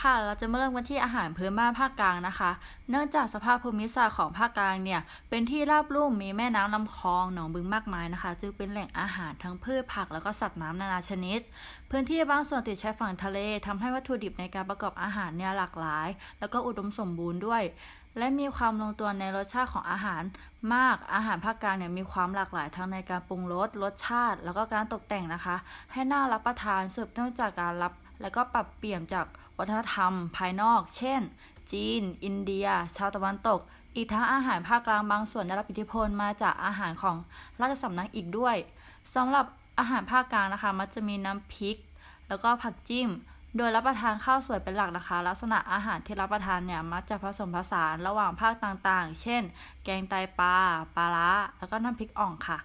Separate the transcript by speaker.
Speaker 1: ค่ะ เราจะมาเริ่มกันที่อาหารพื้นบ้านภาคกลางนะคะ เนื่องจากสภาพภูมิศาสตร์ของภาคกลางเนี่ย เป็นที่ราบลุ่มมีแม่น้ำลำคลองหนองบึงมากมายนะคะ จึงเป็นแหล่งอาหารทั้งพืชผักแล้วก็สัตว์น้ำนานาชนิด พื้นที่บางส่วนติดชายฝั่งทะเลทำให้วัตถุดิบในการประกอบอาหารเนี่ยหลากหลาย แล้วก็อุดมสมบูรณ์ด้วย และมีความลงตัวในรสชาติของอาหารมาก อาหารภาคกลางเนี่ยมีความหลากหลายทั้งในการปรุงรส รสชาติ แล้วก็การตกแต่งนะคะ ให้น่ารับประทานสืบเนื่องจากการรับ แล้วก็ปรับเปลี่ยนจากวัฒนธรรมภายนอก เช่น จีน อินเดีย ชาวตะวันตก อีกทั้งอาหารภาคกลางบางส่วนได้รับอิทธิพลมาจากอาหารของราชสำนักอีกด้วยสำหรับอาหารภาคกลางนะคะมันจะมีน้ำพริก แล้วก็ผักจิ้ม โดยรับประทานข้าวสวยเป็นหลักนะคะ ลักษณะอาหารที่รับประทานเนี่ยมักจะผสมผสานระหว่างภาคต่างๆ เช่น แกงไตปลาปลาร้าแล้วก็น้ำพริกอ่องค่ะ